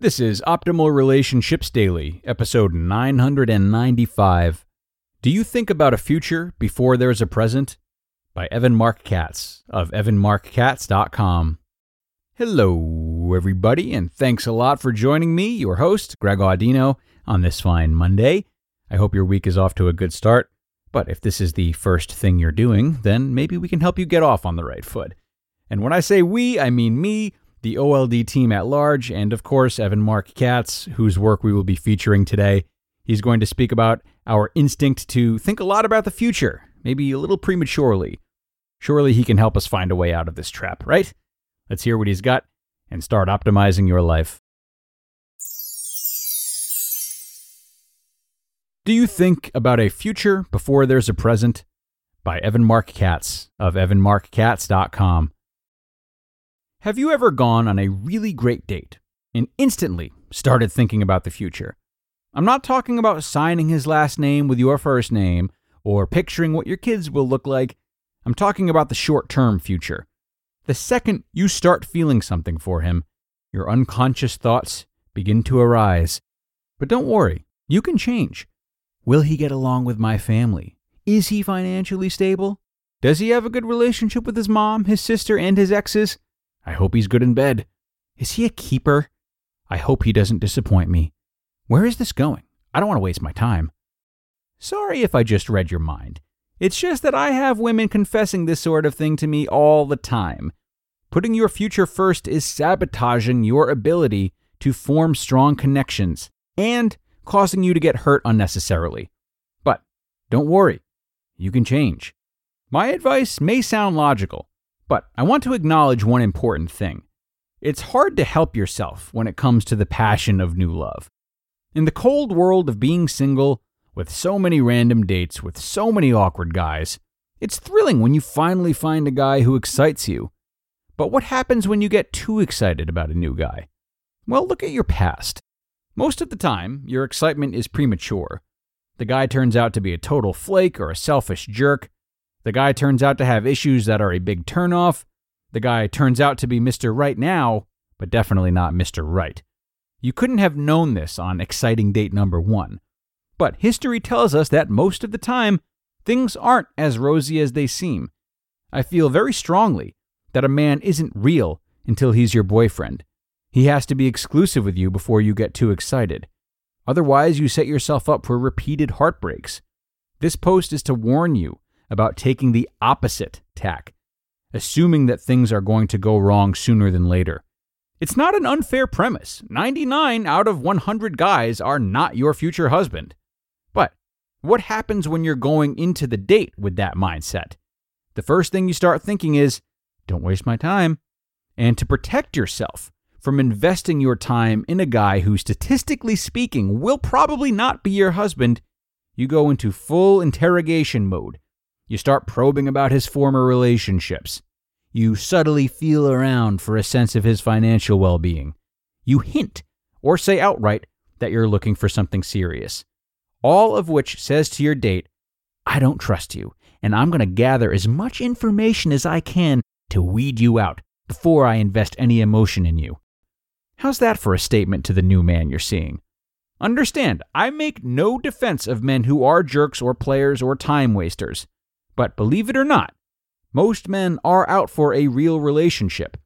This is Optimal Relationships Daily, episode 995. Do you think about a future before there's a present? By Evan Marc Katz of evanmarckatz.com. Hello, everybody, and thanks a lot for joining me, your host, Greg Audino, on this fine Monday. I hope your week is off to a good start. But if this is the first thing you're doing, then maybe we can help you get off on the right foot. And when I say we, I mean me the OLD team at large, and of course, Evan Marc Katz, whose work we will be featuring today. He's going to speak about our instinct to think a lot about the future, maybe a little prematurely. Surely he can help us find a way out of this trap, right? Let's hear what he's got and start optimizing your life. Do you think about a future before there's a present? By Evan Marc Katz of evanmarckatz.com. Have you ever gone on a really great date and instantly started thinking about the future? I'm not talking about signing his last name with your first name or picturing what your kids will look like. I'm talking about the short term future. The second you start feeling something for him, your unconscious thoughts begin to arise. But don't worry, you can change. Will he get along with my family? Is he financially stable? Does he have a good relationship with his mom, his sister, and his exes? I hope he's good in bed. Is he a keeper? I hope he doesn't disappoint me. Where is this going? I don't want to waste my time. Sorry if I just read your mind. It's just that I have women confessing this sort of thing to me all the time. Putting your future first is sabotaging your ability to form strong connections and causing you to get hurt unnecessarily. But don't worry, you can change. My advice may sound logical, but I want to acknowledge one important thing. It's hard to help yourself when it comes to the passion of new love. In the cold world of being single, with so many random dates with so many awkward guys, it's thrilling when you finally find a guy who excites you. But what happens when you get too excited about a new guy? Well, look at your past. Most of the time, your excitement is premature. The guy turns out to be a total flake or a selfish jerk, the guy turns out to have issues that are a big turnoff. The guy turns out to be Mr. Right now, but definitely not Mr. Right. You couldn't have known this on exciting date number one. But history tells us that most of the time, things aren't as rosy as they seem. I feel very strongly that a man isn't real until he's your boyfriend. He has to be exclusive with you before you get too excited. Otherwise, you set yourself up for repeated heartbreaks. This post is to warn you about taking the opposite tack, assuming that things are going to go wrong sooner than later. It's not an unfair premise. 99 out of 100 guys are not your future husband. But what happens when you're going into the date with that mindset? The first thing you start thinking is, don't waste my time. And to protect yourself from investing your time in a guy who, statistically speaking, will probably not be your husband, you go into full interrogation mode you start probing about his former relationships. You subtly feel around for a sense of his financial well being. You hint or say outright that you're looking for something serious. All of which says to your date, I don't trust you, and I'm going to gather as much information as I can to weed you out before I invest any emotion in you. How's that for a statement to the new man you're seeing? Understand, I make no defense of men who are jerks or players or time wasters. But believe it or not, most men are out for a real relationship.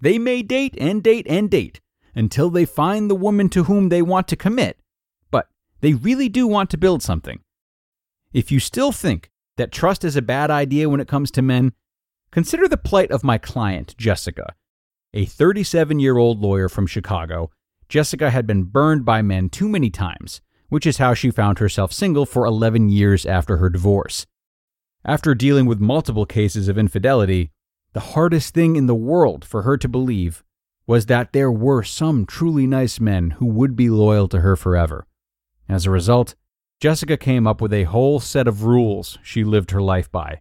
They may date and date and date until they find the woman to whom they want to commit, but they really do want to build something. If you still think that trust is a bad idea when it comes to men, consider the plight of my client, Jessica. A 37 year old lawyer from Chicago, Jessica had been burned by men too many times, which is how she found herself single for 11 years after her divorce. After dealing with multiple cases of infidelity, the hardest thing in the world for her to believe was that there were some truly nice men who would be loyal to her forever. As a result, Jessica came up with a whole set of rules she lived her life by.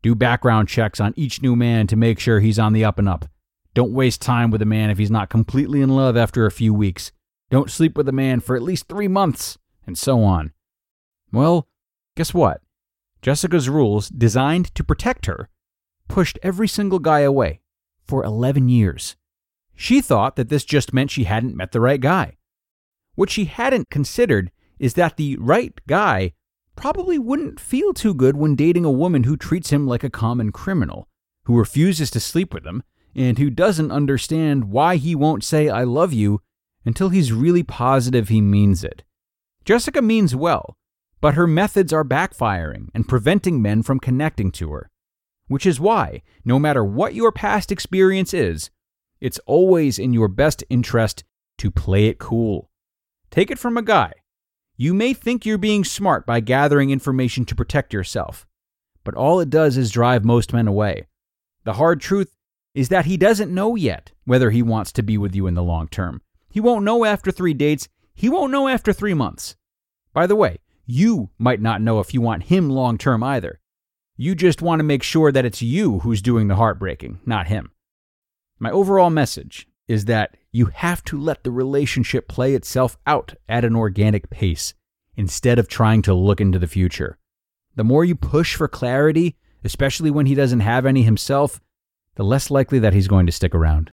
Do background checks on each new man to make sure he's on the up and up. Don't waste time with a man if he's not completely in love after a few weeks. Don't sleep with a man for at least three months, and so on. Well, guess what? Jessica's rules, designed to protect her, pushed every single guy away for 11 years. She thought that this just meant she hadn't met the right guy. What she hadn't considered is that the right guy probably wouldn't feel too good when dating a woman who treats him like a common criminal, who refuses to sleep with him, and who doesn't understand why he won't say, I love you, until he's really positive he means it. Jessica means well, but her methods are backfiring and preventing men from connecting to her. Which is why, no matter what your past experience is, it's always in your best interest to play it cool. Take it from a guy. You may think you're being smart by gathering information to protect yourself, but all it does is drive most men away. The hard truth is that he doesn't know yet whether he wants to be with you in the long term. He won't know after three dates, he won't know after three months. By the way, you might not know if you want him long term either. You just want to make sure that it's you who's doing the heartbreaking, not him. My overall message is that you have to let the relationship play itself out at an organic pace instead of trying to look into the future. The more you push for clarity, especially when he doesn't have any himself, the less likely that he's going to stick around.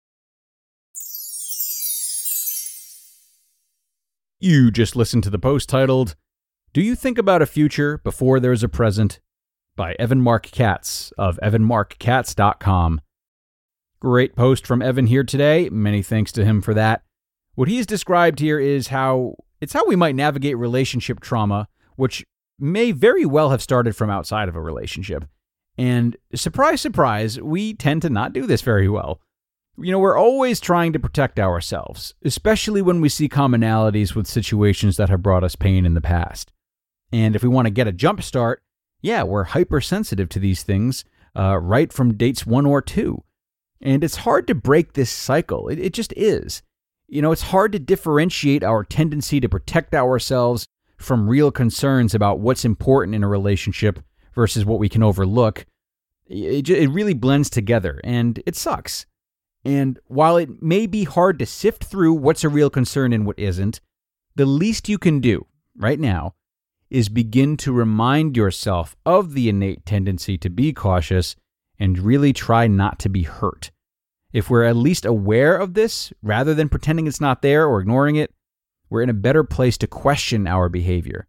You just listened to the post titled, Do You Think About a Future Before There's a Present? by Evan Marc Katz of evanmarckatz.com. Great post from Evan here today. Many thanks to him for that. What he's described here is how it's how we might navigate relationship trauma, which may very well have started from outside of a relationship. And surprise, surprise, we tend to not do this very well. You know, we're always trying to protect ourselves, especially when we see commonalities with situations that have brought us pain in the past. And if we want to get a jump start, yeah, we're hypersensitive to these things uh, right from dates one or two. And it's hard to break this cycle. It, it just is. You know, it's hard to differentiate our tendency to protect ourselves from real concerns about what's important in a relationship versus what we can overlook. It, it really blends together and it sucks. And while it may be hard to sift through what's a real concern and what isn't, the least you can do right now is begin to remind yourself of the innate tendency to be cautious and really try not to be hurt. If we're at least aware of this rather than pretending it's not there or ignoring it, we're in a better place to question our behavior.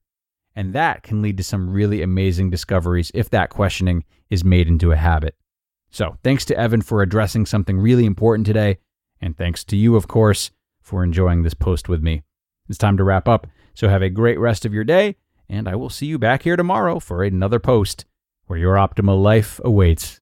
And that can lead to some really amazing discoveries if that questioning is made into a habit. So, thanks to Evan for addressing something really important today. And thanks to you, of course, for enjoying this post with me. It's time to wrap up. So, have a great rest of your day. And I will see you back here tomorrow for another post where your optimal life awaits.